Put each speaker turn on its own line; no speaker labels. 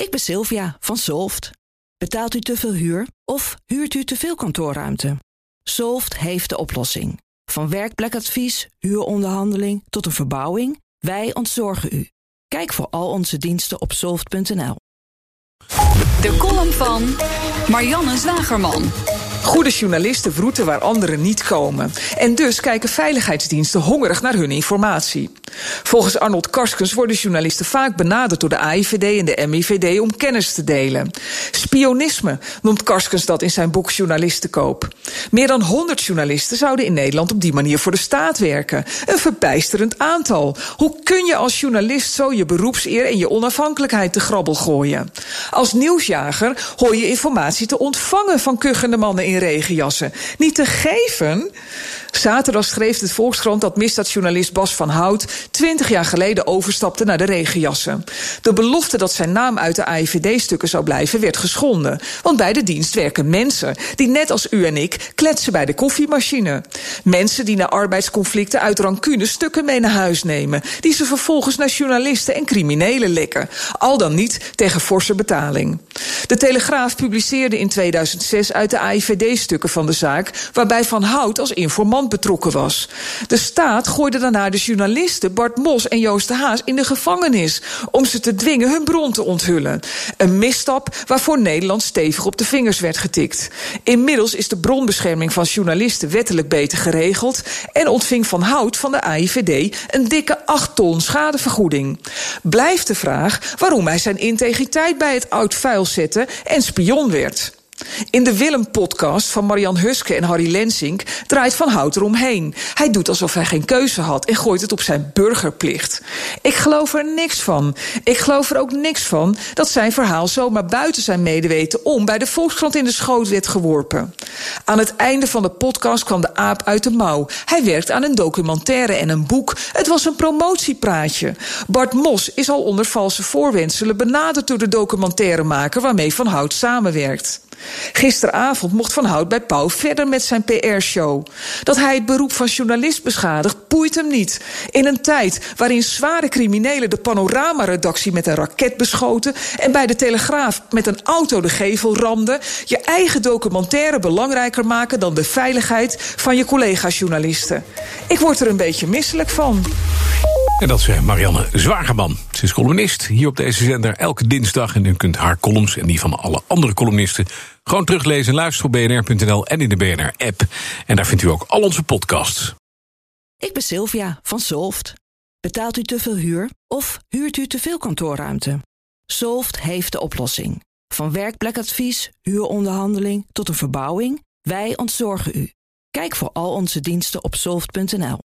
Ik ben Sylvia van Solft. Betaalt u te veel huur of huurt u te veel kantoorruimte? Solft heeft de oplossing. Van werkplekadvies, huuronderhandeling tot een verbouwing, wij ontzorgen u. Kijk voor al onze diensten op soft.nl.
De column van Marianne Zwagerman.
Goede journalisten vroeten waar anderen niet komen. En dus kijken veiligheidsdiensten hongerig naar hun informatie. Volgens Arnold Karskens worden journalisten vaak benaderd door de AIVD en de MIVD om kennis te delen. Spionisme noemt Karskens dat in zijn boek Journalistenkoop. Meer dan 100 journalisten zouden in Nederland op die manier voor de staat werken. Een verbijsterend aantal. Hoe kun je als journalist zo je beroepseer en je onafhankelijkheid te grabbel gooien? Als nieuwsjager hoor je informatie te ontvangen van kuchende mannen in regenjassen. Niet te geven. Zaterdag schreef het Volkskrant dat misdaadjournalist Bas van Hout 20 jaar geleden overstapte naar de regenjassen. De belofte dat zijn naam uit de AIVD-stukken zou blijven werd geschonden. Want bij de dienst werken mensen die net als u en ik kletsen bij de koffiemachine. Mensen die na arbeidsconflicten uit rancune stukken mee naar huis nemen. Die ze vervolgens naar journalisten en criminelen lekken. Al dan niet tegen forse betaling. De Telegraaf publiceerde in 2006 uit de AIVD-stukken van de zaak... waarbij Van Hout als informant betrokken was. De staat gooide daarna de journalisten Bart Mos en Joost de Haas in de gevangenis... om ze te dwingen hun bron te onthullen. Een misstap waarvoor Nederland stevig op de vingers werd getikt. Inmiddels is de bronbescherming van journalisten wettelijk beter geregeld... en ontving Van Hout van de AIVD een dikke 8 ton schadevergoeding. Blijft de vraag waarom hij zijn integriteit bij het oud vuil zette en spion werd. In de Willem-podcast van Marian Huske en Harry Lensink draait Van Hout eromheen. Hij doet alsof hij geen keuze had en gooit het op zijn burgerplicht. Ik geloof er niks van. Ik geloof er ook niks van dat zijn verhaal zomaar buiten zijn medeweten om bij de Volkskrant in de schoot werd geworpen. Aan het einde van de podcast kwam de aap uit de mouw. Hij werkt aan een documentaire en een boek. Het was een promotiepraatje. Bart Mos is al onder valse voorwenselen benaderd door de documentairemaker waarmee Van Hout samenwerkt. Gisteravond mocht Van Hout bij Pauw verder met zijn PR-show. Dat hij het beroep van journalist beschadigt, boeit hem niet. In een tijd waarin zware criminelen de panoramaredactie met een raket beschoten... en bij de Telegraaf met een auto de gevel ramden... je eigen documentaire belangrijker maken dan de veiligheid van je collega-journalisten. Ik word er een beetje misselijk van.
En dat is Marianne Zwagerman. Ze is columnist hier op deze zender elke dinsdag. En u kunt haar columns en die van alle andere columnisten... gewoon teruglezen en luisteren op bnr.nl en in de BNR-app. En daar vindt u ook al onze podcasts.
Ik ben Sylvia van Solft. Betaalt u te veel huur of huurt u te veel kantoorruimte? Solft heeft de oplossing. Van werkplekadvies, huuronderhandeling tot een verbouwing... wij ontzorgen u. Kijk voor al onze diensten op soft.nl.